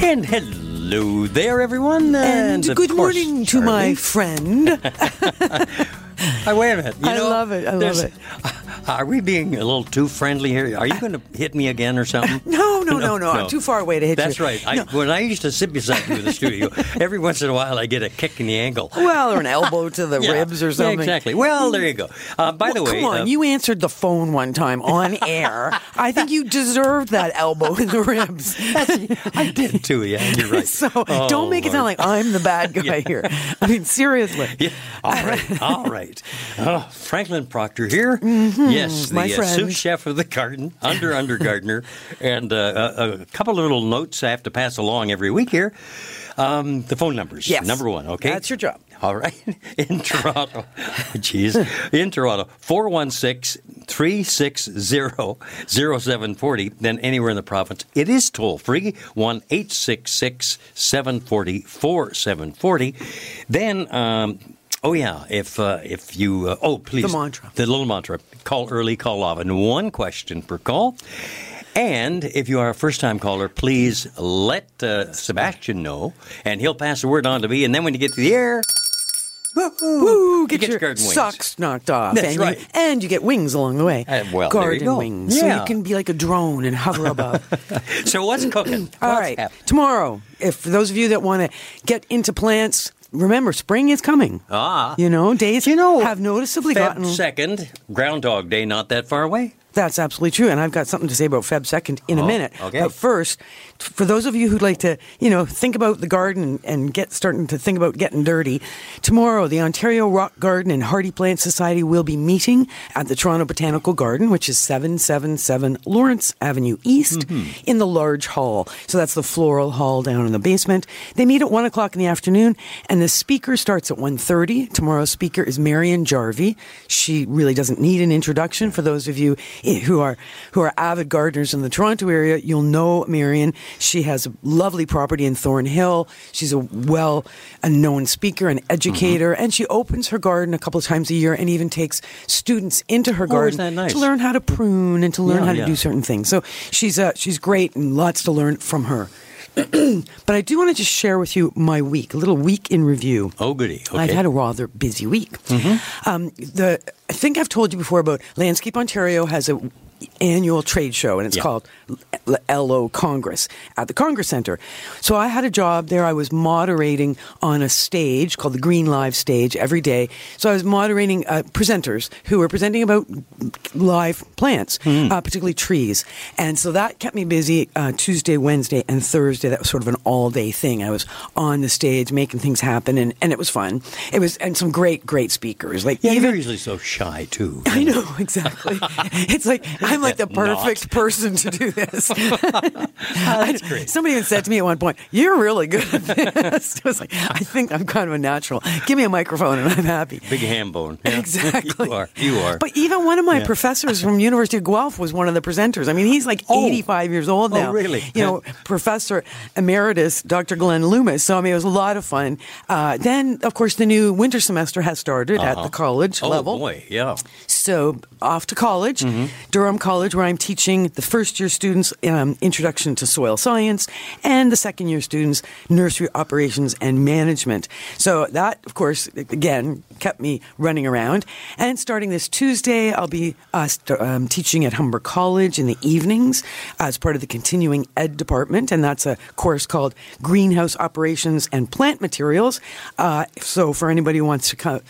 And hello there, everyone. And of good course, morning to my friend. Wait a minute. You I know, love it, I love it. Are we being a little too friendly here? Are you going to hit me again or something? No, no, no, no. I'm too far away to hit That's you. That's right. I, When I used to sit beside you in the studio, every once in a while I get a kick in the ankle. Well, or an elbow to the Yeah. ribs or something. exactly. Well, there you go. Uh, by the way, come on, uh, you answered the phone one time on air. I think you deserved that elbow in the ribs. I did too. Yeah, you're right. So Oh, don't make it sound like I'm the bad guy here. I mean, seriously. Yeah. All right. All right. Oh, Franklin Proctor here. Yes, the Mm-hmm. my uh, sous chef of the garden, under under gardener, and uh, a, a couple of little notes I have to pass along every week here. Um, the phone numbers. Yes. Number one. Okay. That's your job. All right. In Toronto, jeez, in Toronto, 416 360 0740. Then anywhere in the province, it is toll free 1 866 740 4740. Then, um, oh, yeah, if uh, if you, uh, oh, please. The mantra. The little mantra call early, call often. One question per call. And if you are a first time caller, please let uh, Sebastian know, and he'll pass the word on to me. And then when you get to the air, Woo, you get, get your garden wings. socks knocked off. That's and you- right. and you get wings along the way. Uh, well, you Garden go. wings. So Yeah. you can be like a drone and hover above. So what's cooking? All What's right. happening? Tomorrow, if for those of you that want to get into plants, remember spring is coming. Ah. You know, days You know, have noticeably Feb gotten. second, Groundhog Day, not that far away. That's absolutely true, and I've got something to say about Feb second in a Oh, minute. okay. But first, for those of you who'd like to, you know, think about the garden and get starting to think about getting dirty, tomorrow the Ontario Rock Garden and Hardy Plant Society will be meeting at the Toronto Botanical Garden, which is seven seven seven Lawrence Avenue East, Mm-hmm. in the large hall. So that's the floral hall down in the basement. They meet at one o'clock in the afternoon, and the speaker starts at 1.30. Tomorrow's speaker is Marion Jarvie. She really doesn't need an introduction for those of you who are who are avid gardeners in the Toronto area. You'll know Marion. She has a lovely property in Thornhill. She's a well a known speaker and educator, Mm-hmm. and she opens her garden a couple of times a year and even takes students into her Oh, garden nice? to learn how to prune and to learn Yeah, how to yeah. do certain things. So she's uh, she's great and lots to learn from her. but I do want to just share with you my week, a little week in review. Oh, goody. Okay. I've had a rather busy week. Um, the I think I've told you before about Landscape Ontario has a annual trade show and it's Yeah. called L- LO Congress at the Congress Center. So I had a job there. I was moderating on a stage called the Green Live Stage every day. So I was moderating uh, presenters who were presenting about live plants, uh, particularly trees. And so that kept me busy uh, Tuesday, Wednesday, and Thursday. That was sort of an all day thing. I was on the stage making things happen and, and it was fun. It was, and some great, great speakers. Like Yeah, even you're usually so shy, too. I know exactly. it's like I'm like the Not. perfect person to do this. that's great. Somebody even said to me at one point, "You're really good at this." I was like, "I think I'm kind of a natural. Give me a microphone and I'm happy." Big ham bone. Yeah. Exactly. you are. You are. But even one of my Yeah. professors from University of Guelph was one of the presenters. I mean, he's like Oh. 85 years old Oh, now. really? You know, Professor Emeritus Dr. Glen Lumis. So I mean, it was a lot of fun. Uh, then, of course, the new winter semester has started at Uh-huh. the college level. oh, level. boy. Yeah. So off to college, Mm-hmm. Durham College, where I'm teaching the first year students um, introduction to soil science, and the second year students nursery operations and management. So that, of course, again kept me running around. And starting this Tuesday, I'll be uh, st- um, teaching at Humber College in the evenings as part of the continuing ed department, and that's a course called Greenhouse Operations and Plant Materials. Uh, so for anybody who wants to co-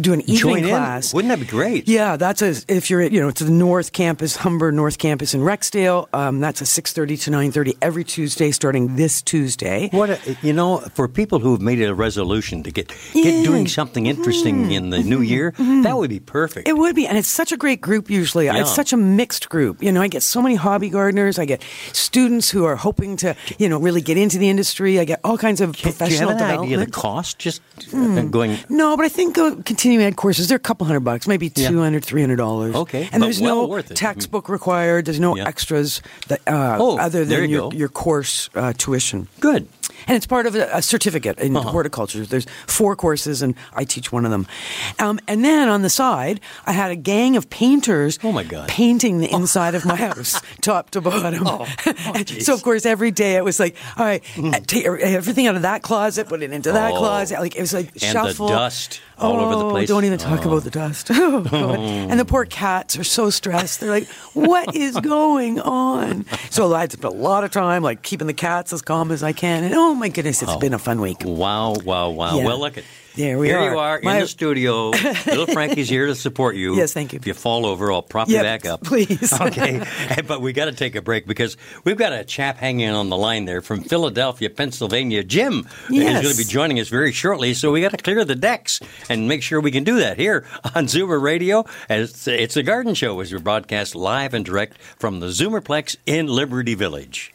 do an evening Join in. class, Wouldn't that be great? yeah, that's a if you're you know to the north campus Humber North Campus in Rexdale. Um, that's a 6.30 to 9.30 every Tuesday starting this Tuesday. What a, you know, for people who have made it a resolution to get get doing something interesting in the new year, that would be perfect. It would be, and it's such a great group usually. Yeah. It's such a mixed group. You know, I get so many hobby gardeners. I get students who are hoping to, you know, really get into the industry. I get all kinds of Do you have professional an idea of the cost? Just uh, going. No, but I think uh, continuing ed courses, they're a couple hundred bucks, maybe Yeah. two hundred, three hundred dollars. Okay, and but there's well no worth it. Textbook required. There's no Yeah. extras that uh, Oh, other than you your, your course uh, tuition. Good. And it's part of a, a certificate in Uh-huh. horticulture. There's four courses, and I teach one of them. Um, and then on the side, I had a gang of painters. Oh, my God. Painting the inside of my house, top to bottom. Oh, geez. so of course every day it was like, all right, uh, take everything out of that closet, put it into that Oh. closet. Like it was like And shuffle. the dust all over the Oh, place. Don't even talk about oh. the dust. Oh, God. And the poor cats are so stressed. They're like, what is going on? So I had to spend a lot of time like keeping the cats as calm as I can. And oh my goodness, it's oh. been a fun week. Wow, wow, wow. Yeah. Well, look at There we here are. you are My- in the studio. Little Frankie's here to support you. Yes, thank you. If you fall over, I'll prop Yep, you back up. please. okay. But we got to take a break because we've got a chap hanging on the line there from Philadelphia, Pennsylvania. Jim is going to be joining us very shortly, so we got to clear the decks and make sure we can do that here on Zoomer Radio. As it's a garden show as we broadcast live and direct from the Zoomerplex in Liberty Village.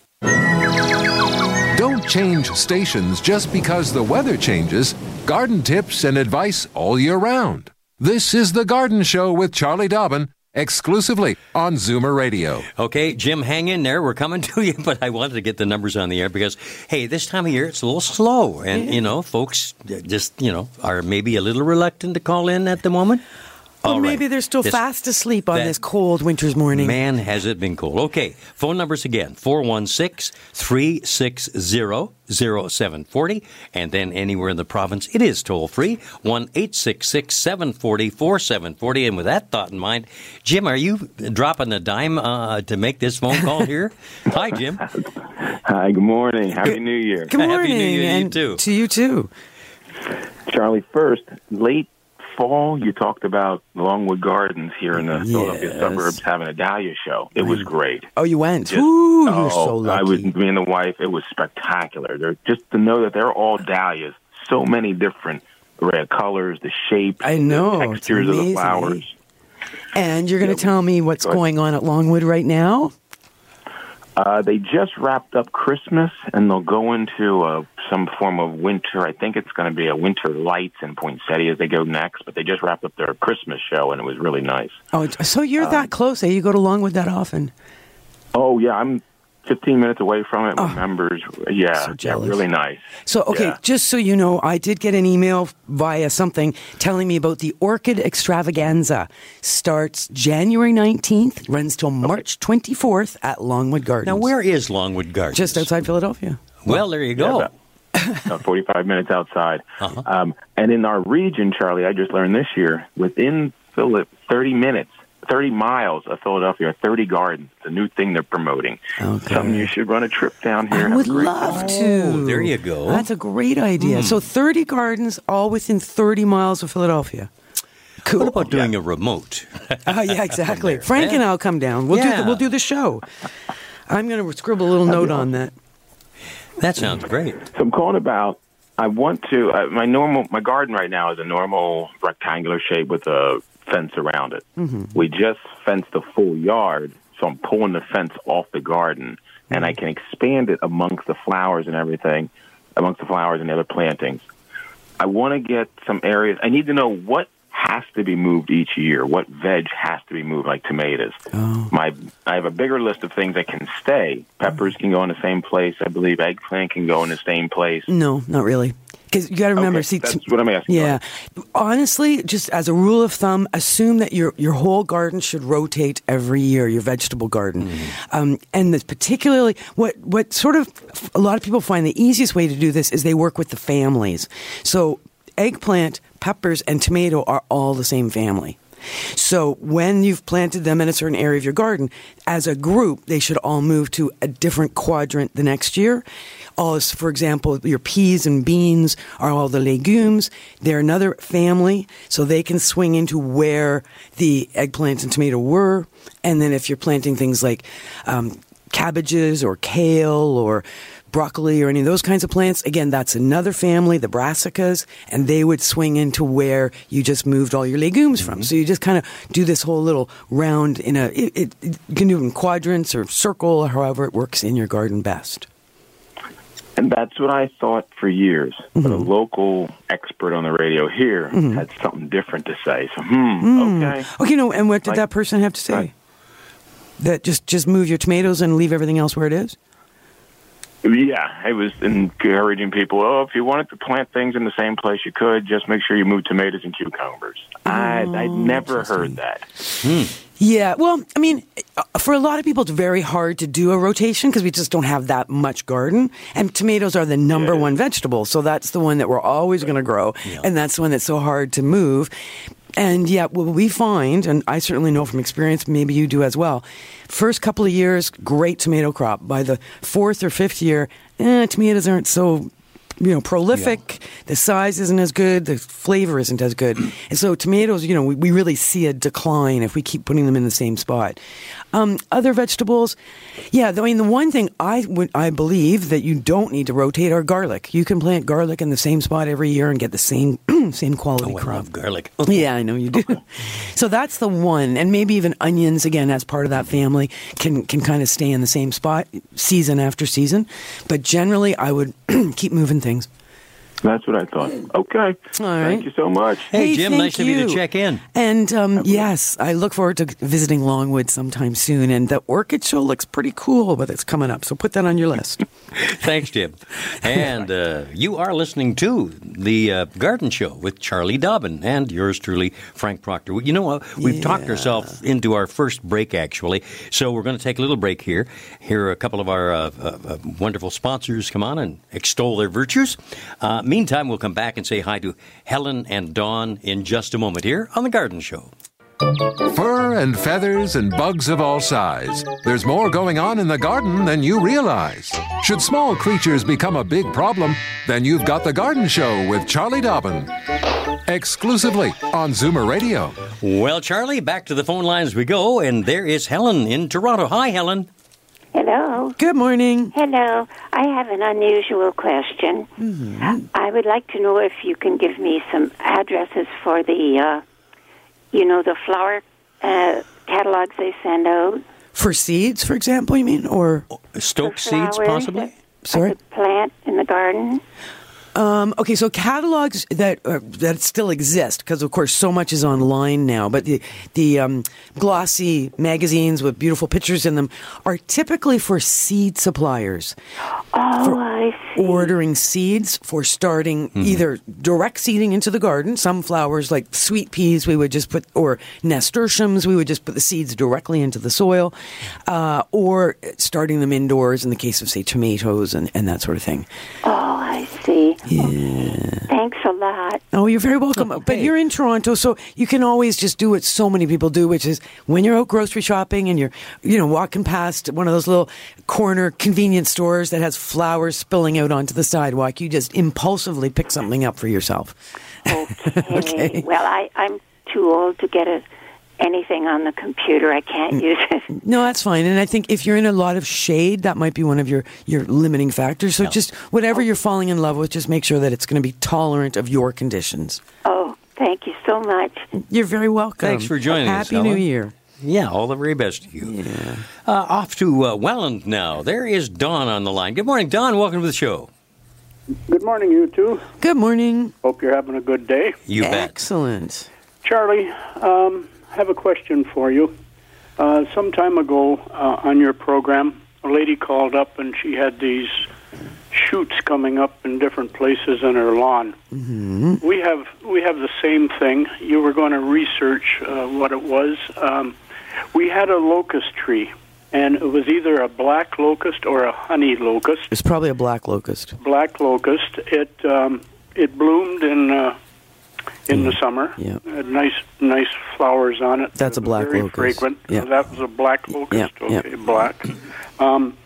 Don't change stations just because the weather changes. Garden tips and advice all year round. This is The Garden Show with Charlie Dobbin, exclusively on Zoomer Radio. Okay, Jim, hang in there. We're coming to you, but I wanted to get the numbers on the air because, hey, this time of year it's a little slow, and you know, folks just you know are maybe a little reluctant to call in at the moment. Or All right. maybe they're still This- fast asleep on that- this cold winter's morning. Man, has it been cold. Okay, phone numbers again 416 360 0740, and then anywhere in the province, it is toll free 1 866 740 4740. And with that thought in mind, Jim, are you dropping a dime uh, to make this phone call here? Hi, Jim. Hi, good morning. Happy New Year. Good morning. Happy New morning. Year to you too. To you too. Charlie, first, late fall, you talked about Longwood Gardens here in the Philadelphia suburbs having a dahlia show. It was mm. great. Oh, you went. Just- Ooh, you're oh, so lucky. I was me and the wife. It was spectacular. They're just to know that they're all dahlias. So many different array of colors, the shapes, I know, the textures of the flowers. and you're going to Yeah, tell me what's go going on at Longwood right now? Uh, they just wrapped up Christmas, and they'll go into uh, some form of winter. I think it's going to be a winter lights in Poinsettia as they go next. But they just wrapped up their Christmas show, and it was really nice. Oh, so you're Um, that close? Eh? You go to Longwood that often? Oh yeah, I'm 15 minutes away from it. My members, yeah, Oh. so yeah, really nice. So, okay, Yeah. just so you know, I did get an email via something telling me about the Orchid Extravaganza. Starts January 19th, runs till March 24th at Longwood Gardens. Now, where is Longwood Gardens? Just outside Philadelphia. Well, there you go. Yeah, about 45 minutes outside. Uh-huh. Um, and in our region, Charlie, I just learned this year, within Philip, 30 minutes, 30 miles of Philadelphia, are 30 gardens. It's a new thing they're promoting. Okay. Something you should run a trip down here. I would love time. to. Oh, there you go. That's a great idea. So 30 gardens, all within 30 miles of Philadelphia. Cool. What about doing a remote? Oh, yeah, exactly. Frank and I'll come down. We'll do the, we'll do the show. I'm going to scribble a little note on that. That sounds great. So I'm calling about. I want to. Uh, my normal my garden right now is a normal rectangular shape with a fence around it. mhm We just fenced the full yard, so I'm pulling the fence off the garden, and I can expand it amongst the flowers and everything, amongst the flowers and the other plantings. I want to get some areas. I need to know what has to be moved each year. What veg has to be moved, like tomatoes. My I have a bigger list of things that can stay. Peppers can go in the same place. I believe eggplant can go in the same place. No, not really. Because you got to remember, Okay, see, that's t- what I'm asking. Yeah, honestly, just as a rule of thumb, assume that your your whole garden should rotate every year. Your vegetable garden, um, and this particularly what what sort of a lot of people find the easiest way to do this is they work with the families. So eggplant, peppers, and tomato are all the same family. So when you've planted them in a certain area of your garden, as a group, they should all move to a different quadrant the next year. All, for example, your peas and beans are all the legumes. They're another family, so they can swing into where the eggplant and tomato were. And then if you're planting things like um, cabbages or kale or broccoli or any of those kinds of plants, again, that's another family, the brassicas, and they would swing into where you just moved all your legumes from. Mm-hmm. So you just kind of do this whole little round in a, it, it, you can do it in quadrants or circle, or however it works in your garden best. And that's what I thought for years. But a mm-hmm. local expert on the radio here mm-hmm. had something different to say. So, hmm, mm. okay. Okay, no, and what did Like- that person have to say? Right. That just just move your tomatoes and leave everything else where it is? Yeah, I was encouraging people. Oh, if you wanted to plant things in the same place, you could. Just make sure you move tomatoes and cucumbers. I I never heard that. Yeah, well, I mean, uh, for a lot of people, it's very hard to do a rotation because we just don't have that much garden. And tomatoes are the number one vegetable, so that's the one that we're always going to grow, and that's the one that's so hard to move. And yet, what we find, and I certainly know from experience, maybe you do as well. First couple of years, great tomato crop. By the fourth or fifth year, eh, tomatoes aren't so you know, prolific. The size isn't as good. The flavor isn't as good. And so tomatoes, you know, we, we really see a decline if we keep putting them in the same spot. Um, other vegetables, yeah. I mean, the one thing I would, I believe that you don't need to rotate are garlic. You can plant garlic in the same spot every year and get the same same quality Oh, I crop. love garlic. Yeah, I know you do. so that's the one, and maybe even onions again as part of that family can can kind of stay in the same spot season after season. But generally, I would keep moving things things. That's what I thought. Okay. All Thank you so much. Hey, Jim, thank nice of you to check in. And um, yes, I look forward to visiting Longwood sometime soon. And the orchid show looks pretty cool, but it's coming up. So put that on your list. Thanks, Jim. And uh, you are listening to the uh, Garden Show with Charlie Dobbin and yours truly, Frank Proctor. You know what? We've talked ourselves into our first break, actually. So we're going to take a little break here. Hear a couple of our uh, uh, uh, wonderful sponsors come on and extol their virtues. Meantime, we'll come back and say hi to Helen and Dawn in just a moment here on the Garden Show. Fur and feathers and bugs of all size. There's more going on in the garden than you realize. Should small creatures become a big problem, then you've got The Garden Show with Charlie Dobbin. Exclusively on Zoomer Radio. Well, Charlie, back to the phone lines we go, and there is Helen in Toronto. Hi, Helen. Hello. Good morning. Hello. I have an unusual question. I would like to know if you can give me some addresses for the, uh, you know, the flower uh, catalogs they send out. For seeds, for example, you mean? Or, Stokes seeds, possibly? Sorry? plant in the garden. Um, okay, so catalogs that uh, that still exist, because of course so much is online now, but the, the um, glossy magazines with beautiful pictures in them are typically for seed suppliers. Oh, I see. ordering seeds for starting either direct seeding into the garden. Some flowers, like sweet peas, we would just put, or nasturtiums, we would just put the seeds directly into the soil, uh, or starting them indoors in the case of, say, tomatoes and, and that sort of thing. Oh, I see. Thanks a lot. Oh, you're very welcome. But you're in Toronto, so you can always just do what so many people do, which is when you're out grocery shopping and you're, you know, walking past one of those little corner convenience stores that has flowers spilling out onto the sidewalk, you just impulsively pick something up for yourself. Okay. Okay. Well, I, I'm too old to get a, anything on the computer. I can't use it. No, that's fine. And I think if you're in a lot of shade, that might be one of your, your limiting factors. So just whatever you're falling in love with, just make sure that it's going to be tolerant of your conditions. Oh, thank you so much. You're very welcome. Thanks for joining us, Happy New Year. Yeah, all the very best to you. Uh, off to uh, Welland now. There is Dawn on the line. Good morning, Dawn. Welcome to the show. Good morning, you two. Good morning. Hope you're having a good day. You bet. Excellent. Charlie, um, I have a question for you. Uh, some time ago uh, on your program, a lady called up and she had these shoots coming up in different places in her lawn. Mm-hmm. We have we have the same thing. You were going to research uh, what it was. Um, we had a locust tree, and it was either a black locust or a honey locust. It's probably a black locust. black locust. It um, it bloomed in uh, in the summer. Yeah. Had nice, nice flowers on it. That's a It was black very locust. fragrant. Yeah. So that was a black locust. Yeah, yeah. Okay, black. Um,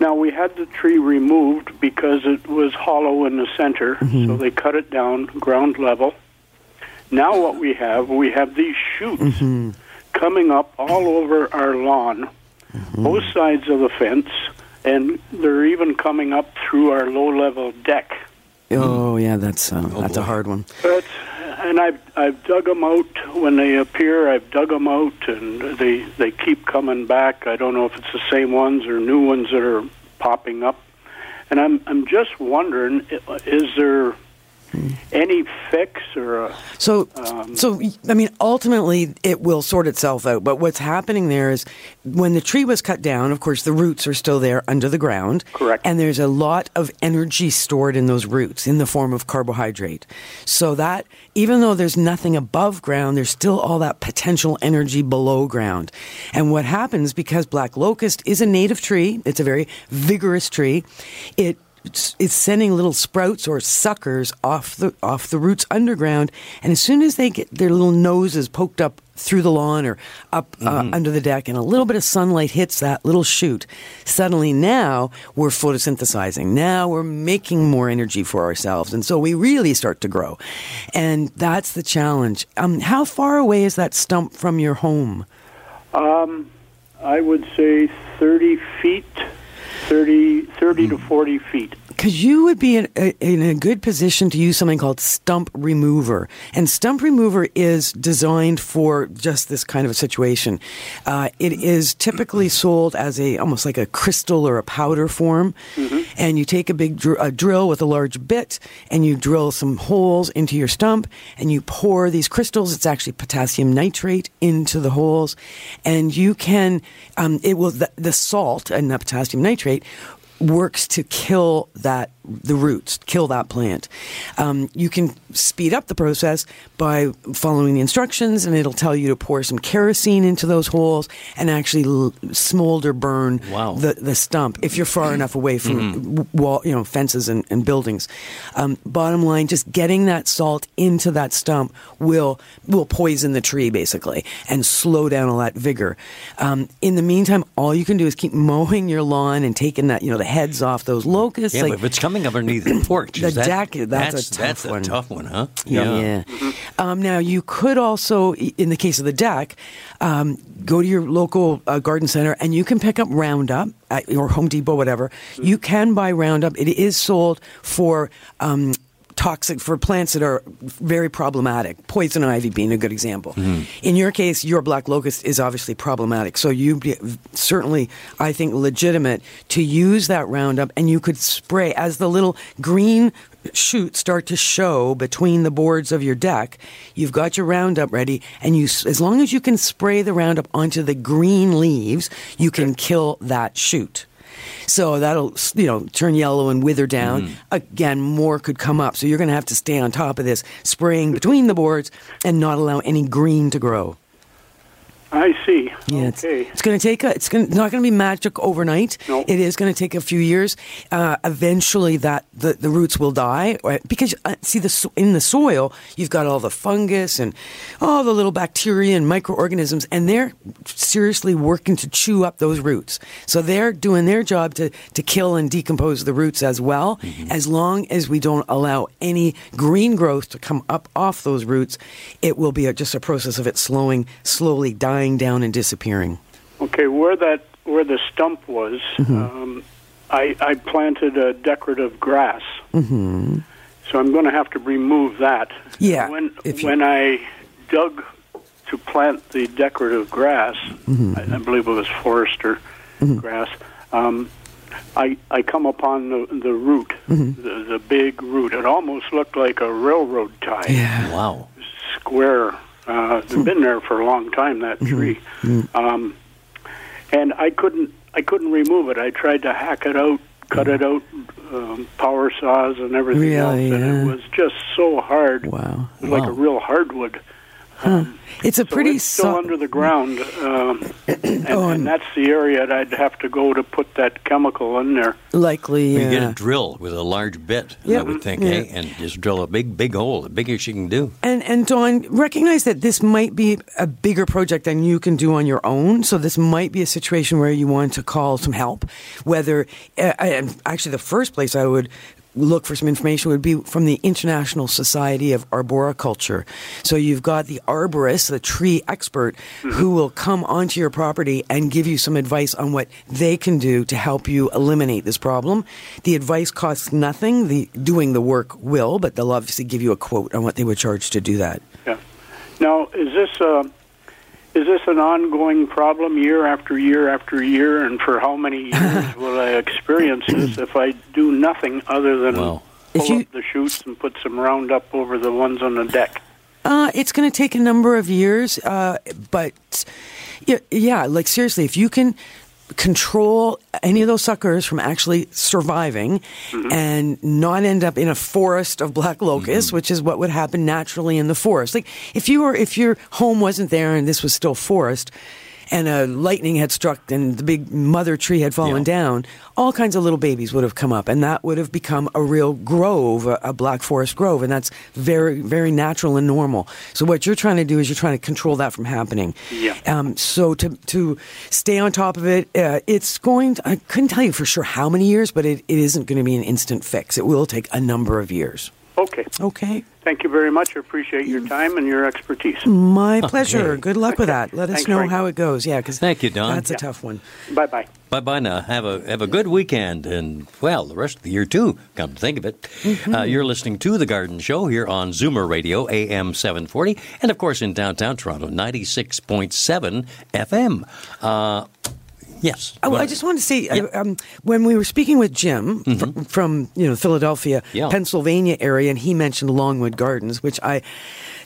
now we had the tree removed because it was hollow in the center, Mm-hmm. so they cut it down ground level. Now what we have, we have these shoots Mm-hmm. coming up all over our lawn, Mm-hmm. both sides of the fence, and they're even coming up through our low-level deck. Oh yeah, that's uh, that's a hard one. But and I've I've dug them out when they appear. I've dug them out, and they they keep coming back. I don't know if it's the same ones or new ones that are popping up. And I'm I'm just wondering, is there any fix or a, So, Um, so I mean, ultimately, it will sort itself out. But what's happening there is, when the tree was cut down, of course, the roots are still there under the ground. Correct. And there's a lot of energy stored in those roots in the form of carbohydrate. So that even though there's nothing above ground, there's still all that potential energy below ground. And what happens because black locust is a native tree, it's a very vigorous tree. It it's, it's sending little sprouts or suckers off the off the roots underground, and as soon as they get their little noses poked up through the lawn or up uh, under the deck, and a little bit of sunlight hits that little shoot, suddenly now we're photosynthesizing. Now we're making more energy for ourselves, and so we really start to grow, and that's the challenge. Um, how far away is that stump from your home? um, I would say 30 feet, 30, 30 to 40 feet. Because you would be in a, in a good position to use something called stump remover. And stump remover is designed for just this kind of a situation. Uh, it is typically sold as a almost like a crystal or a powder form. And you take a big dr- a drill with a large bit and you drill some holes into your stump and you pour these crystals. It's actually potassium nitrate into the holes. And you can, um, it will, the, the salt and the potassium nitrate works to kill that the roots, kill that plant. Um, you can speed up the process by following the instructions, and it'll tell you to pour some kerosene into those holes and actually l- smolder burn Wow. the the stump if you're far enough away from w- wall, you know, fences and, and buildings. Um, bottom line, just getting that salt into that stump will will poison the tree basically and slow down all that vigor. Um, in the meantime, all you can do is keep mowing your lawn and taking that you know the heads off those locusts. Yeah, like, but if it's coming underneath the porch, The is that- deck, that's a tough that's one. a tough one, huh? yeah. Um, now, you could also, in the case of the deck, um, go to your local uh, garden center and you can pick up Roundup at your Home Depot, whatever. You can buy Roundup. It is sold for. Um, Toxic for plants that are very problematic. Poison ivy being a good example. In your case, your black locust is obviously problematic. So you certainly, I think, legitimate to use that Roundup, and you could spray as the little green shoots start to show between the boards of your deck. You've got your Roundup ready, and you, as long as you can spray the Roundup onto the green leaves, you can kill that shoot. So that'll you know turn yellow and wither down. Mm. Again, more could come up. So you're going to have to stay on top of this, spraying between the boards and not allow any green to grow. I see. Yeah, it's, okay. it's going to take a, it's going not going to be magic overnight. No. It is going to take a few years. Uh, eventually, that the, the roots will die or- because uh, see the in the soil you've got all the fungus and all the little bacteria and microorganisms, and they're seriously working to chew up those roots. So they're doing their job to to kill and decompose the roots as well. As long as we don't allow any green growth to come up off those roots, it will be a, just a process of it slowing, slowly dying down and disappearing. Okay, where that where the stump was, Mm-hmm. um, I, I planted a decorative grass. Mm-hmm. So I'm going to have to remove that. Yeah, When you- when I dug to plant the decorative grass, Mm-hmm. I, I believe it was Foerster grass. Um, I I come upon the the root, Mm-hmm. the, the big root. It almost looked like a railroad tie Yeah. Wow. square. Uh, it's been there for a long time. That tree, um, and I couldn't. I couldn't remove it. I tried to hack it out, cut it out, um, power saws and everything Really, else, and yeah. it was just so hard. Wow. Like Wow. a real hardwood. It's a So pretty it's still so- under the ground, um, and, Oh, and that's the area that I'd have to go to put that chemical in there. likely. You get a drill with a large bit, Yeah. I would think, Yeah. eh? And just drill a big, big hole, the biggest you can do. And and Dawn, recognize that this might be a bigger project than you can do on your own. So this might be a situation where you want to call some help. Whether uh, and actually, the first place I would look for some information would be from the International Society of Arboriculture. So you've got the arborist, the tree expert, who will come onto your property and give you some advice on what they can do to help you eliminate this problem. The advice costs nothing. The doing the work will, but they'll obviously give you a quote on what they would charge to do that. Yeah. Now, is this uh, is this an ongoing problem year after year after year, and for how many years will I experience this if I do nothing other than Well, pull you- up the shoots and put some Roundup over the ones on the deck? Uh, it's going to take a number of years, uh, but yeah, yeah, like seriously, if you can control any of those suckers from actually surviving mm-hmm. and not end up in a forest of black locusts, mm-hmm. which is what would happen naturally in the forest. Like if you were, if your home wasn't there and this was still forest. And a lightning had struck, and the big mother tree had fallen Yeah. down. All kinds of little babies would have come up, and that would have become a real grove, a, a black forest grove, and that's very, very natural and normal. So what you're trying to do is you're trying to control that from happening. Yeah. Um, so to to stay on top of it, uh, it's going. To, I couldn't tell you for sure how many years, but it, it isn't going to be an instant fix. It will take a number of years. Okay. Okay. Thank you very much. I appreciate your time and your expertise. My pleasure. Good luck with that. Let us Thanks, know Frank. how it goes. Yeah, because Thank you, Dawn. That's a tough one. Bye bye. Bye bye now. Have a have a good weekend, and well, the rest of the year too. Come to think of it, Mm-hmm. uh, you're listening to the Garden Show here on Zoomer Radio, AM 740, and of course in downtown Toronto, 96.7 FM. Uh, yes. Oh, I just wanted to say, I, um, when we were speaking with Jim fr- from you know Philadelphia, Mm-hmm. Yeah. Pennsylvania area, and he mentioned Longwood Gardens, which I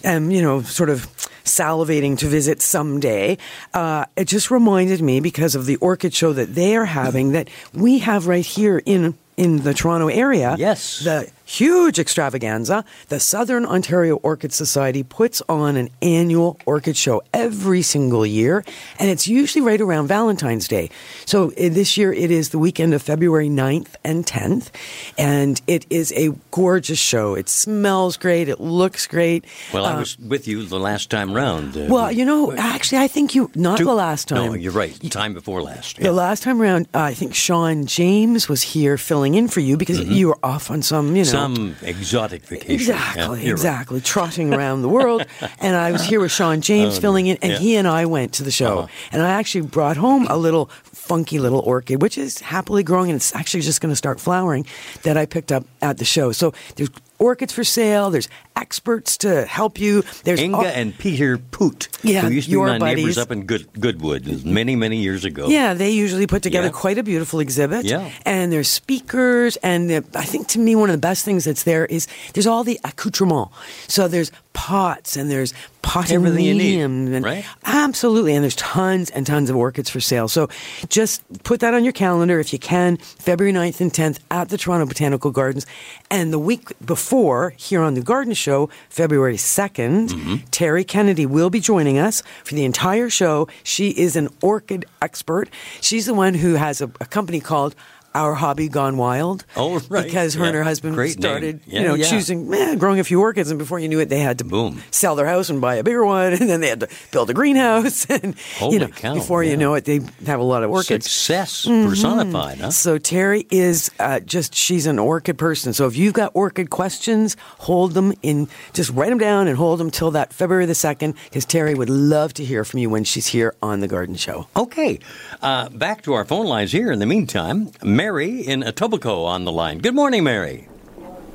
am you know sort of salivating to visit someday. Uh, it just reminded me because of the orchid show that they are having that we have right here in in the Toronto area. Yes. the huge extravaganza. The Southern Ontario Orchid Society puts on an annual orchid show every single year, and it's usually right around Valentine's Day. So uh, this year it is the weekend of February 9th and 10th, and it is a gorgeous show. It smells great, it looks great. Well, I Uh, was with you the last time round. uh, well, you know, actually, I think you, not two- the last time. No, you're right. Time before last. The yeah. last time around, uh, I think Sean James was here filling in for you because you were off on some, you know, Mm-hmm. Some exotic vacation. Exactly, Yeah, you're right. exactly. Trotting around the world. And I was here with Sean James filling in, and yeah. he and I went to the show. Uh-huh. And I actually brought home a little funky little orchid, which is happily growing, and it's actually just going to start flowering, that I picked up at the show. So there's orchids for sale, there's experts to help you. There's Inga all- and Peter Poot, Yeah, who used to be my neighbors up in Good, Goodwood many, many years ago. Yeah, they usually put together Yeah. quite a beautiful exhibit. Yeah. And there's speakers, and the, I think to me, one of the best things that's there is there's all the accoutrement. So there's pots, and there's potting Everything you need, and right? Absolutely. And there's tons and tons of orchids for sale. So just put that on your calendar if you can, February 9th and 10th at the Toronto Botanical Gardens. And the week before, here on the Garden Show, February 2nd, Mm-hmm. Terry Kennedy will be joining us for the entire show. She is an orchid expert. She's the one who has a, a company called Our Hobby Gone Wild. Oh, right. Because her and her husband Great started, Yeah, you know, yeah. choosing, growing a few orchids, and before you knew it, they had to Boom. sell their house and buy a bigger one, and then they had to build a greenhouse, and Holy you know, cow, before yeah. you know it, they have a lot of orchids. Success Mm-hmm. personified, huh? So Terry is uh, just she's an orchid person. So if you've got orchid questions, hold them in just write them down and hold them till that February the 2nd cuz Terry would love to hear from you when she's here on the garden show. Okay, uh, back to our phone lines here. In the meantime, Mary in Etobicoke on the line. Good morning, Mary.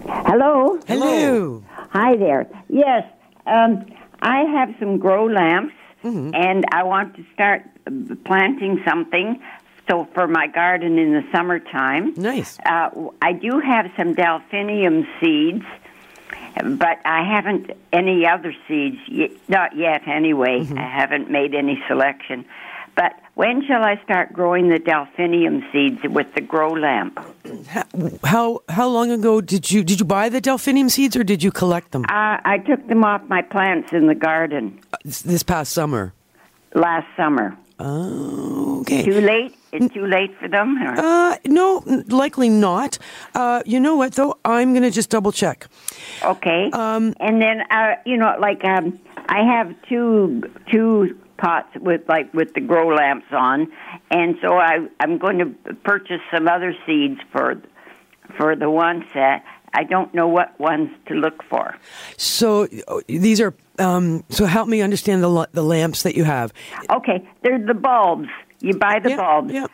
Hello. Hello. Hi there. Yes, um, I have some grow lamps, and I want to start uh, planting something. So for my garden in the summertime, Nice. uh, I do have some delphinium seeds, but I haven't any other seeds. y- Not yet, anyway. I haven't made any selection. But when shall I start growing the delphinium seeds with the grow lamp? How how long ago did you did you buy the delphinium seeds or did you collect them? Uh, I took them off my plants in the garden this past summer. last summer. Oh, okay. Too late? It's too late for them? Or? Uh, no, likely not. Uh, you know what though? I'm going to just double check. Okay. Um, and then, uh, you know, like um, I have two two pots with like with the grow lamps on, and so I I'm going to purchase some other seeds for for the ones that I don't know what ones to look for. So these are. Um, so help me understand the the lamps that you have. Okay, they're the bulbs. You buy the Yeah, bulbs. yeah.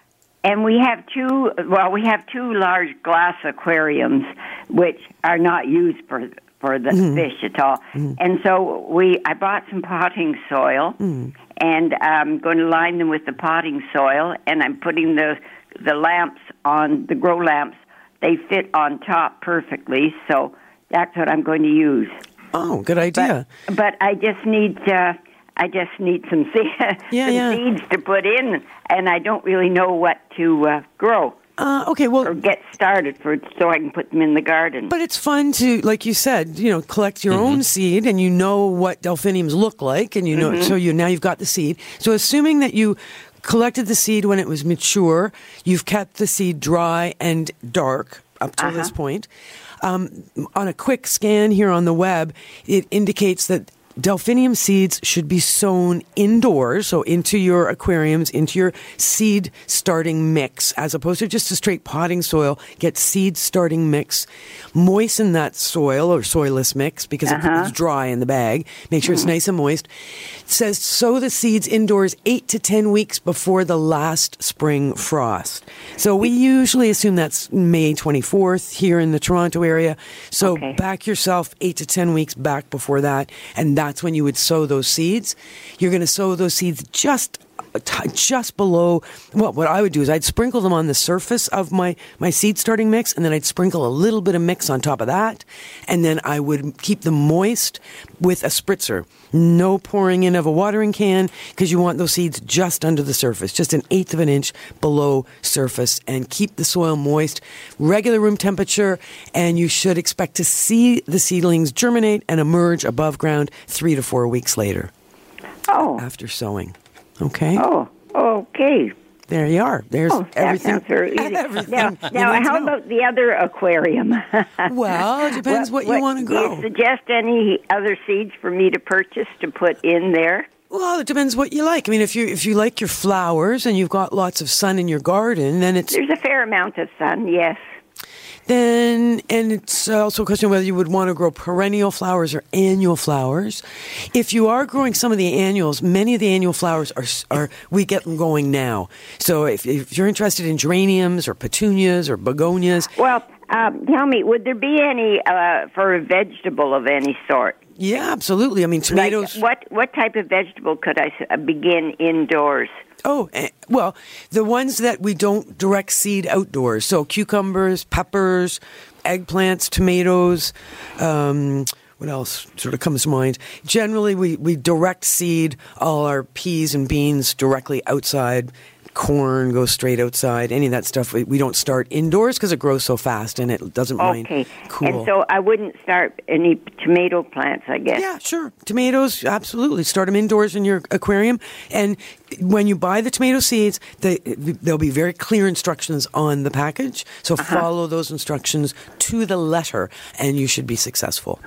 And we have two, well, we have two large glass aquariums, which are not used for for the Mm-hmm. fish at all. And so we, I bought some potting soil, Mm-hmm. And I'm going to line them with the potting soil, and I'm putting the the lamps on the grow lamps. They fit on top perfectly, so that's what I'm going to use. Oh, good idea. But I just need uh, I just need some, se- Yeah, some yeah. seeds to put in, and I don't really know what to uh, grow Uh, okay, well, or get started for so I can put them in the garden. But it's fun to, like you said, you know, collect your own seed, and you know what delphiniums look like, and you know, so you now you've got the seed. So assuming that you collected the seed when it was mature, you've kept the seed dry and dark up to this point. Um, on a quick scan here on the web, it indicates that delphinium seeds should be sown indoors, so into your aquariums, into your seed starting mix, as opposed to just a straight potting soil. Get seed starting mix, moisten that soil or soilless mix because it- uh-huh. it's dry in the bag. Make sure it's mm-hmm. nice and moist. It says sow the seeds indoors eight to ten weeks before the last spring frost. So we usually assume that's May 24th here in the Toronto area. So Okay. back yourself eight to 10 weeks back before that, and that's when you would sow those seeds. You're going to sow those seeds just t- just below well what i would do is i'd sprinkle them on the surface of my my seed starting mix and then i'd sprinkle a little bit of mix on top of that and then i would keep them moist with a spritzer. No pouring in of a watering can because you want those seeds just under the surface just an eighth of an inch below surface and keep the soil moist regular room temperature and you should expect to see the seedlings germinate and emerge above ground three to four weeks later. Oh, after sowing okay oh, okay. there you are. There's Oh, that everything. sounds very easy. everything Now, now how about the other aquarium? Well, it depends what, you want to Do you suggest any other seeds for me to purchase to put in there? Well, it depends what you like. I mean, if you if you like your flowers and you've got lots of sun in your garden, then it's There's a fair amount of sun, yes. Then and it's also a question of whether you would want to grow perennial flowers or annual flowers. If you are growing some of the annuals, many of the annual flowers are are we get them going now. So if, if you're interested in geraniums or petunias or begonias, Well, um, tell me, would there be any uh, for a vegetable of any sort? yeah, absolutely. I mean, tomatoes. Like what what type of vegetable could I uh, begin indoors? Oh, eh, well, the ones that we don't direct seed outdoors. So cucumbers, peppers, eggplants, tomatoes. Um, what else sort of comes to mind? Generally, we, we direct seed all our peas and beans directly outside. Corn goes straight outside. Any of that stuff we, we don't start indoors because it grows so fast and it doesn't mind Okay, cool. and so I wouldn't start any tomato plants, I guess. Yeah, sure. Tomatoes, absolutely. Start them indoors in your aquarium. And when you buy the tomato seeds, they, there'll be very clear instructions on the package. So Uh-huh. follow those instructions to the letter, and you should be successful.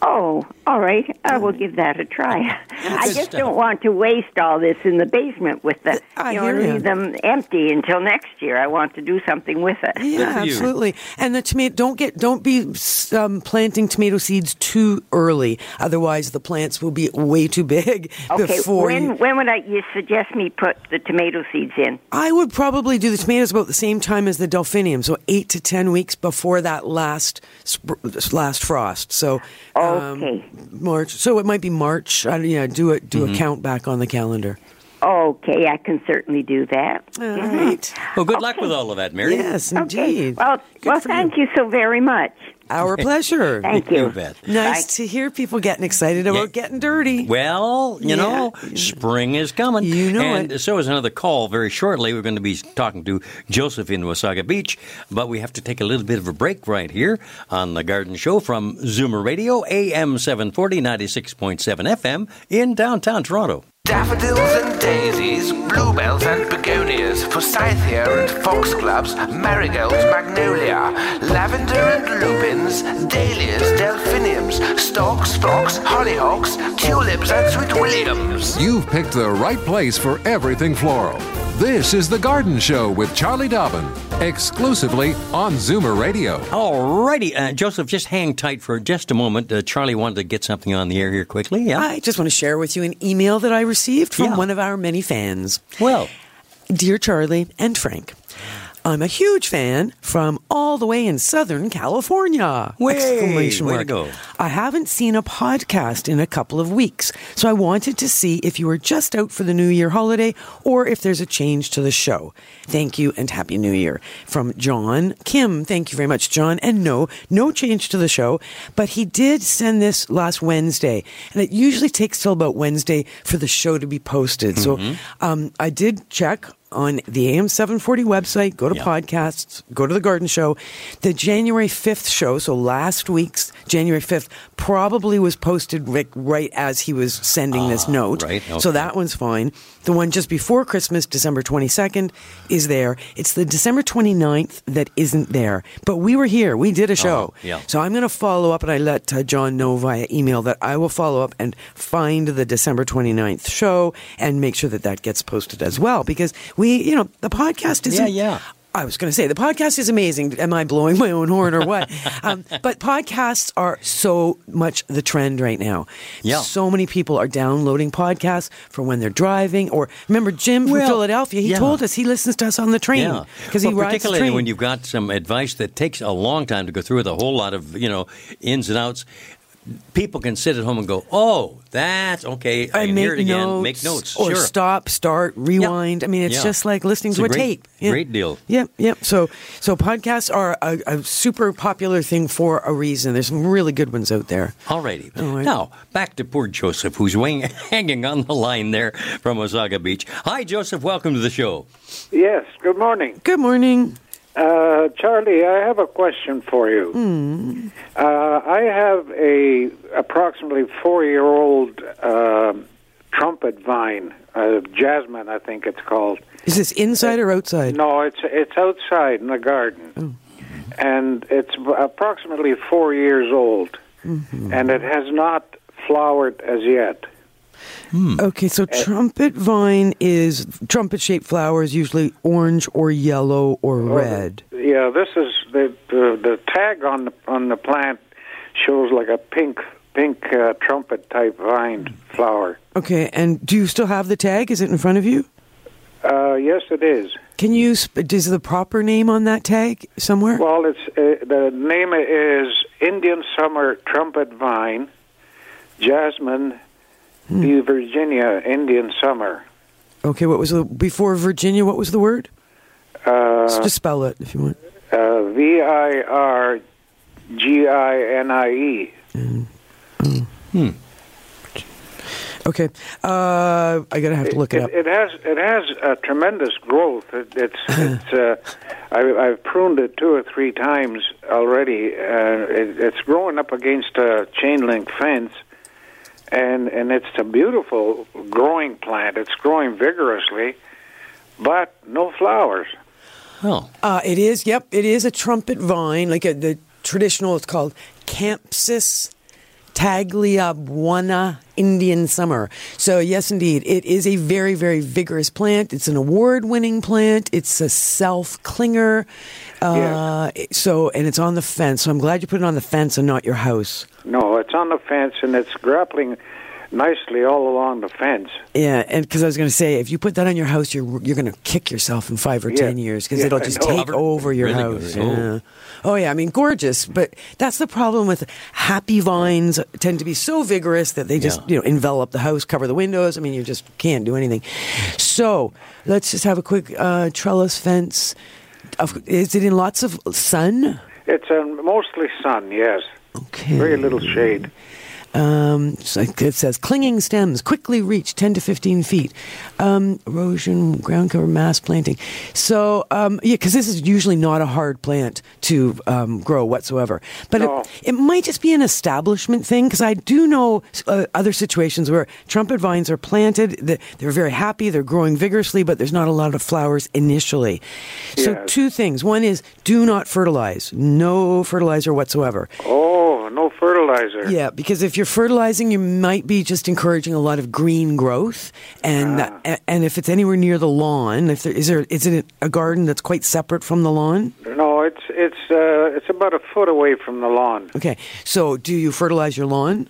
Oh, all right. I will give that a try. I just don't want to waste all this in the basement with the I you know hear ya. leave them empty until next year. I want to do something with it. Yeah, absolutely. And the tomato don't get don't be um, planting tomato seeds too early. Otherwise, the plants will be way too big Okay, before when you. when would I you suggest me put the tomato seeds in? I would probably do the tomatoes about the same time as the delphinium, so eight to ten weeks before that last last frost. So um, Okay. March. So it might be March. I, yeah, do it. Do Mm-hmm. a count back on the calendar. Okay, I can certainly do that. All mm-hmm. right. Well, good luck with all of that, Mary. Yes, Okay. indeed. Well, Good well, thank you. so very much. Our pleasure. Thank You you. bet. Nice Bye. to hear people getting excited about Yeah. getting dirty. Well, you know, spring is coming. You know and it. so is another call very shortly. We're going to be talking to Joseph in Wasaga Beach, but we have to take a little bit of a break right here on the Garden Show from Zoomer Radio, AM 740, 96.7 FM in downtown Toronto. Daffodils and daisies, bluebells and begonias, forsythia and foxgloves, marigolds, magnolia, lavender and lupins, dahlias, delphiniums, stalks, phlox, hollyhocks, tulips and sweet williams. You've picked the right place for everything floral. This is The Garden Show with Charlie Dobbin, exclusively on Zoomer Radio. Alrighty, uh, Joseph, just hang tight for just a moment. Uh, Charlie wanted to get something on the air here quickly. Yeah. I just want to share with you an email that I received from Yeah. one of our many fans. well, Dear Charlie and Frank, I'm a huge fan from all the way in Southern California! Way, Exclamation way to go. I haven't seen a podcast in a couple of weeks, so I wanted to see if you were just out for the New Year holiday or if there's a change to the show. Thank you and Happy New Year. From John Kim. Thank you very much, John. And no, no change to the show, but he did send this last Wednesday, and it usually takes till about Wednesday for the show to be posted. So um, I did check on the AM 740 website, go to Yeah. podcasts, go to the garden show. The January 5th show, so last week's January 5th, probably was posted right, right as he was sending this note. right, So that one's fine. The one just before Christmas, December 22nd, is there. It's the December 29th that isn't there. But we were here. We did a show. yeah. So I'm going to follow up, and I let uh, John know via email that I will follow up and find the December 29th show and make sure that that gets posted as well. Because we, you know, the podcast is. Yeah, yeah. I was going to say the podcast is amazing. Am I blowing my own horn or what? um, but podcasts are so much the trend right now. Yeah. So many people are downloading podcasts for when they're driving. Or remember Jim from Well, Philadelphia? He yeah. told us he listens to us on the train Yeah, because well, he rides the particularly train. when you've got some advice that takes a long time to go through with a whole lot of you know ins and outs. People can sit at home and go, "Oh, that's okay." I, I can make hear it again. notes, make notes. or sure. stop, start, rewind. I mean, it's Yeah. just like listening It's to a a, great- tape. Yeah. great deal. Yep, yep. So, so podcasts are a, a super popular thing for a reason. There's some really good ones out there. Alrighty. All right. Now back to poor Joseph, who's wing, hanging on the line there from Wasaga Beach. Hi, Joseph. Welcome to the show. Yes, good morning. Good morning. Uh, Charlie, I have a question for you. Uh, I have a approximately four-year-old uh, trumpet vine, uh, jasmine, I think it's called. Is this inside or outside? No, it's it's outside in the garden, and it's approximately four years old, and it has not flowered as yet. Okay, so trumpet vine is trumpet shaped flowers, usually orange or yellow or red. Yeah, this is the the, the tag on the on the plant shows like a pink pink uh, trumpet type vine flower. Okay, and do you still have the tag? Is it in front of you? Uh, yes, it is. Can you? Sp- is the proper name on that tag somewhere? Well, it's uh, the name is Indian Summer Trumpet Vine, Jasmine, the Virginia Indian Summer. Okay, what was the before Virginia? What was the word? Uh, Just spell it if you want. uh, V I R G I N I E. Okay, uh, I gotta have to look it, up. It, has it has a tremendous growth. It, it's it's. Uh, I, I've pruned it two or three times already. Uh, it, it's growing up against a chain link fence, and and it's a beautiful growing plant. It's growing vigorously, but no flowers. Oh, Uh, it is. Yep, it is a trumpet vine, like a, the traditional. It's called Campsis tagliabuana Indian summer. So yes, indeed, it is a very, very vigorous plant. It's an award-winning plant. It's a self-clinger. Uh, So, and it's on the fence. So I'm glad you put it on the fence and not your house. No, it's on the fence, and it's grappling nicely all along the fence. Yeah, and because I was going to say, if you put that on your house, you're you're going to kick yourself in five or Yeah. ten years because Yeah, it'll just take Covered. over your Really house. good. Oh. Yeah. Oh yeah, I mean gorgeous, but that's the problem with happy vines tend to be so vigorous that they just Yeah. you know envelop the house, cover the windows. I mean, you just can't do anything. So let's just have a quick uh, trellis fence. Is it in lots of sun? It's uh, mostly sun, yes. Okay. Very little shade. Um, it says clinging stems quickly reach 10 to 15 feet. Um, erosion, ground cover, mass planting. So, um, yeah, because this is usually not a hard plant to um, grow whatsoever. But No. it, it might just be an establishment thing because I do know uh, other situations where trumpet vines are planted. They're very happy, they're growing vigorously, but there's not a lot of flowers initially. So, Yes. two things. One is do not fertilize, no fertilizer whatsoever. Oh, no fertilizer. Yeah, because if you're fertilizing, you might be just encouraging a lot of green growth, and Ah. that, and if it's anywhere near the lawn, if there is there is it a garden that's quite separate from the lawn? No, it's it's uh, it's about a foot away from the lawn. Okay, so do you fertilize your lawn?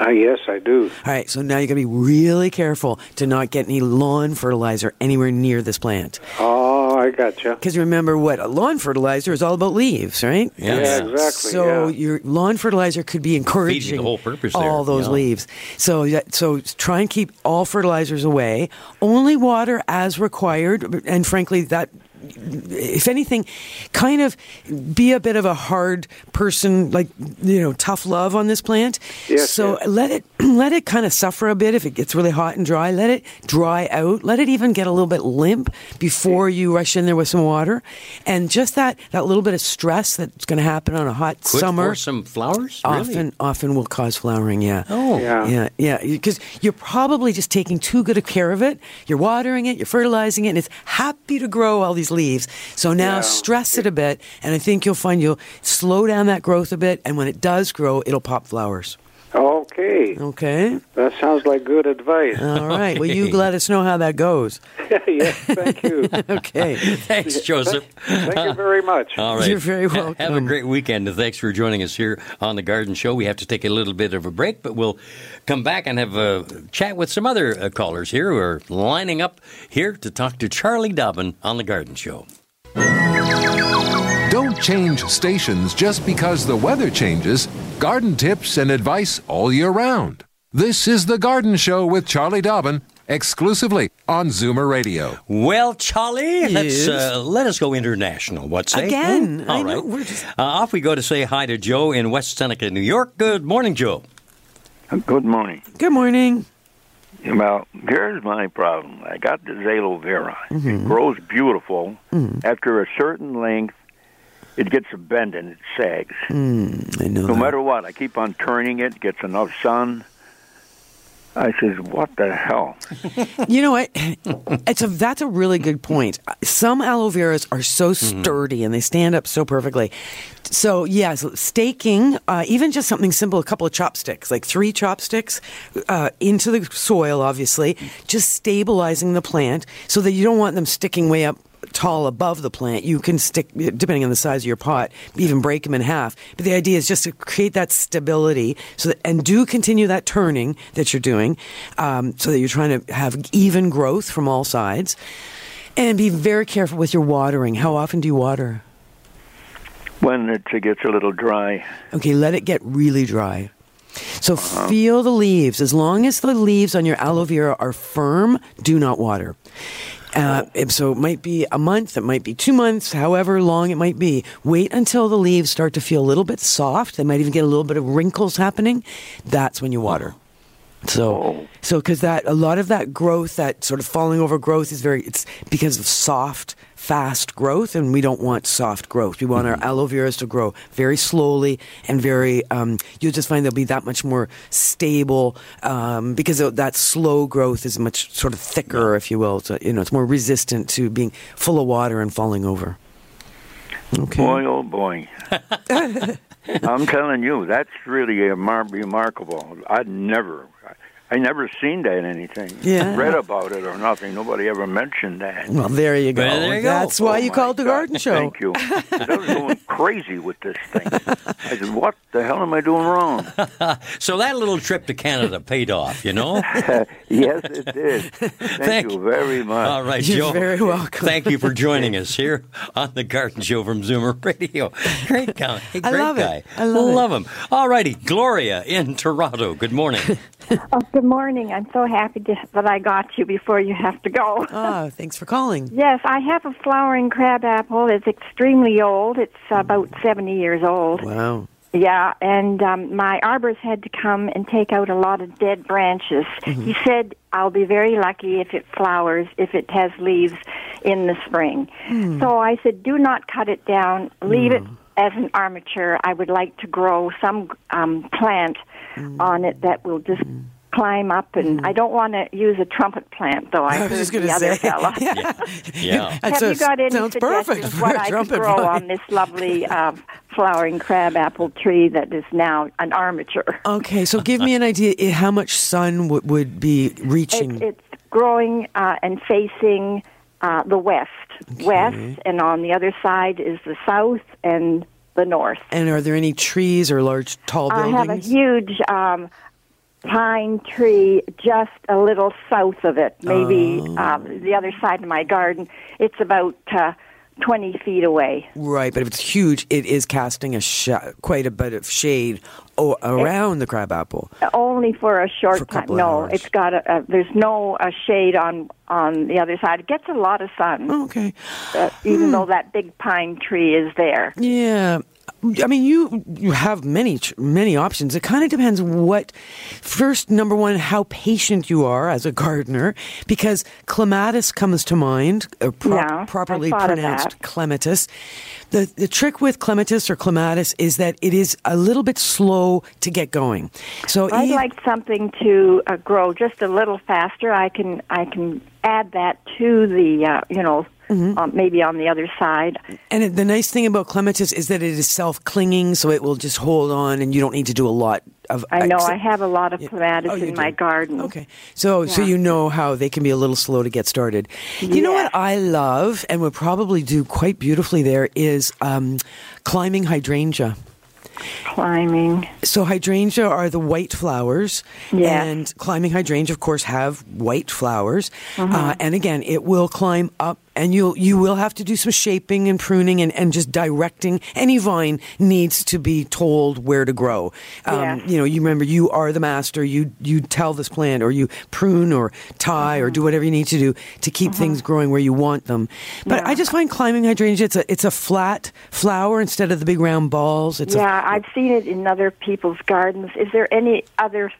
Uh, yes, I do. All right, so now you got to be really careful to not get any lawn fertilizer anywhere near this plant, Oh, I gotcha. because remember what a lawn fertilizer is all about leaves, right? Yeah. Yeah, exactly. So yeah. your lawn fertilizer could be encouraging the whole purpose all there, those yeah. leaves. So so try and keep all fertilizers away. Only water as required, and frankly, that if anything, kind of be a bit of a hard person, like you know, tough love on this plant. Yes, so yes. let it let it kind of suffer a bit if it gets really hot and dry. Let it dry out. Let it even get a little bit limp before you rush in there with some water. And just that that little bit of stress that's going to happen on a hot Could summer force some flowers? Really? often often will cause flowering. Yeah. Oh. Yeah. Yeah, yeah, because you're probably just taking too good a care of it. You're watering it, you're fertilizing it, and it's happy to grow all these leaves. So now Yeah. stress it a bit, and I think you'll find you'll slow down that growth a bit, and when it does grow, it'll pop flowers. Okay, Okay? that sounds like good advice. All right. Well, you let us know how that goes. yes, thank you. Okay. Thanks, Joseph. Thank you very much. All right. You're very Ha- Have a great weekend, and thanks for joining us here on the Garden Show. We have to take a little bit of a break, but we'll come back and have a chat with some other uh, callers here who are lining up here to talk to Charlie Dobbin on the Garden Show. Don't change stations just because the weather changes. Garden tips and advice all year round. This is The Garden Show with Charlie Dobbin, exclusively on Zoomer Radio. Well, Charlie, let's uh, let us go international. What's say? Again? I All know, right. we're just- Uh, off we go to say hi to Joe in West Seneca, New York. Good morning, Joe. Good morning. Good morning. Well, here's my problem. I got the aloe vera. Mm-hmm. It grows beautiful. After a certain length, it gets a bend and it sags. I know No that. matter what, I keep on turning it, gets enough sun. I says, what the hell? You know what? It's a that's a really good point. Some aloe veras are so sturdy and they stand up so perfectly. So yes, staking, uh, even just something simple, a couple of chopsticks, like three chopsticks uh, into the soil, obviously, just stabilizing the plant so that you don't want them sticking way up tall above the plant. You can stick, depending on the size of your pot, even break them in half. But the idea is just to create that stability, so that, and do continue that turning that you're doing, um, so that you're trying to have even growth from all sides. And be very careful with your watering. How often do you water? When it gets a little dry. Okay, let it get really dry. So feel the leaves. As long as the leaves on your aloe vera are firm, do not water. Uh, so it might be a month, it might be two months, however long it might be. Wait until the leaves start to feel a little bit soft. They might even get a little bit of wrinkles happening. That's when you water. So, so because that a lot of that growth, that sort of falling over growth, is very. It's because of soft, fast growth, and we don't want soft growth. We want our aloe veras to grow very slowly and very. Um, you'll just find they'll be that much more stable um, because that slow growth is much sort of thicker, if you will. So, you know, it's more resistant to being full of water and falling over. Okay. Boy, oh boy. I'm telling you, that's really a mar- remarkable. I'd never, I never seen that in anything. Yeah. Read about it or nothing. Nobody ever mentioned that. Well, there you go. Well, there you go. That's why Oh, you my called the God. garden show. Thank you. I was going crazy with this thing. I said, what The hell am I doing wrong? So that little trip to Canada paid off, you know? yes, it did. Thank, you very much. All right, You're Joe. very welcome. Thank you for joining us here on the Garden Show from Zoomer Radio. Great guy. Hey, I great love it. guy. I love it. him. All righty, Gloria in Toronto. Good morning. Oh, good morning. I'm so happy to, that I got you before you have to go. Oh, thanks for calling. Yes, I have a flowering crabapple. It's extremely old. It's about 70 years old. Wow. Yeah, and um, my arborist had to come and take out a lot of dead branches. He said, I'll be very lucky if it flowers, if it has leaves in the spring. So I said, do not cut it down. Leave it as an armature. I would like to grow some um, plant on it that will just climb up. And I don't want to use a trumpet plant, though. I, I was just going to say. fella. Yeah. That's Have a- you got any sounds perfect suggestions for what a I could grow vine. on this lovely uh, flowering crabapple tree that is now an armature? Okay, so give me an idea how much sun would, would be reaching. It's, it's growing uh, and facing uh, the west, west, and on the other side is the south and the north. and are there any trees or large tall I have a buildings? huge um, pine tree just a little south of it, maybe Oh. um, the other side of my garden. It's about uh, 20 feet away. Right, but if it's huge, it is casting a sh- quite a bit of shade o- around the crabapple. Only for a short For a time. No, hours. it's got a, a there's no uh, shade on on the other side. It gets a lot of sun, Okay. uh, even though that big pine tree is there. Yeah. I mean, you you have many many options. It kind of depends what. First, number one, how patient you are as a gardener, because clematis comes to mind, uh, pro- Yeah, I properly pronounced clematis. The the trick with clematis or clematis is that it is a little bit slow to get going. So I'd e- like something to uh, grow just a little faster. I can I can add that to the uh, you know Mm-hmm. um, maybe on the other side. And the nice thing about clematis is that it is self-clinging, so it will just hold on, and you don't need to do a lot of. I know I have a lot of Yeah. clematis Oh, you in my garden. Okay, so so you know how they can be a little slow to get started. You know what I love and would probably do quite beautifully there is um, climbing hydrangea. Climbing. So hydrangea are the white flowers, Yes. and climbing hydrangea, of course, have white flowers. Mm-hmm. Uh, and again, it will climb up, and you'll you will have to do some shaping and pruning and, and just directing. Any vine needs to be told where to grow. Um, Yes. You know, you remember you are the master. You you tell this plant, or you prune or tie Mm-hmm. or do whatever you need to do to keep things growing where you want them. But Yeah. I just find climbing hydrangea it's a it's a flat flower instead of the big round balls. It's yeah, I've seen it in other people's gardens. Is there any other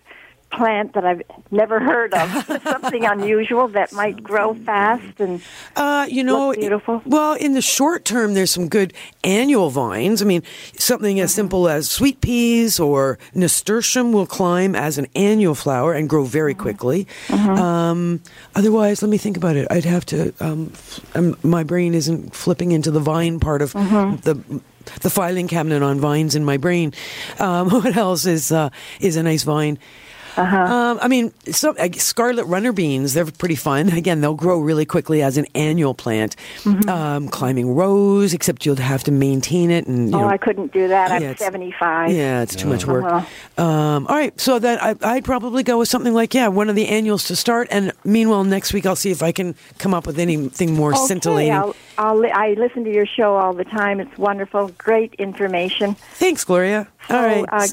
plant that I've never heard of? Something unusual that might grow fast and Uh, you know, beautiful. well, in the short term, there's some good annual vines. I mean, something as simple as sweet peas or nasturtium will climb as an annual flower and grow very quickly. Um, otherwise, let me think about it. I'd have to. Um, um, my brain isn't flipping into the vine part of the. The filing cabinet on vines in my brain. Um, what else is uh, is a nice vine? Um, I mean, some uh, scarlet runner beans, they're pretty fun. Again, they'll grow really quickly as an annual plant. Um, climbing rose, except you'll have to maintain it. And, you oh, know, I couldn't do that. I'm Yeah, it's- 75. yeah, it's too much work. Uh-huh. Um, all right, so then I, I'd probably go with something like, yeah, one of the annuals to start. And meanwhile, next week I'll see if I can come up with anything more Okay, scintillating. I'll, I'll, I listen to your show all the time. It's wonderful, great information. Thanks, Gloria. all So, right. Uh,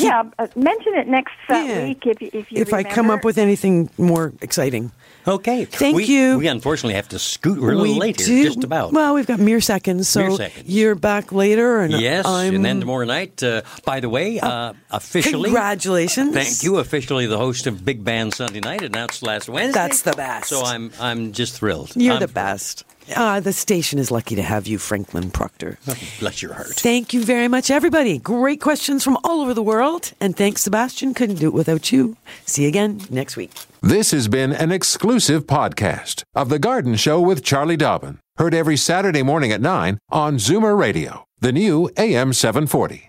yeah, uh, mention it next uh, Yeah. week if if you if I come up with anything more exciting. Okay. Thank we, you. We unfortunately have to scoot. We're a little We late do- here, just about. Well, we've got mere seconds, so Mere seconds. you're back later, and yes, I'm. and then tomorrow night. Uh, by the way, uh, officially, Congratulations! Thank you. Officially, the host of Big Band Sunday Night announced last Wednesday. That's the best. So I'm I'm just thrilled. You're I'm the thrilled. best. Uh, the station is lucky to have you, Franklin Proctor. Bless your heart. Thank you very much, everybody. Great questions from all over the world. And thanks, Sebastian. Couldn't do it without you. See you again next week. This has been an exclusive podcast of The Garden Show with Charlie Dobbin. Heard every Saturday morning at 9 on Zoomer Radio, the new AM 740.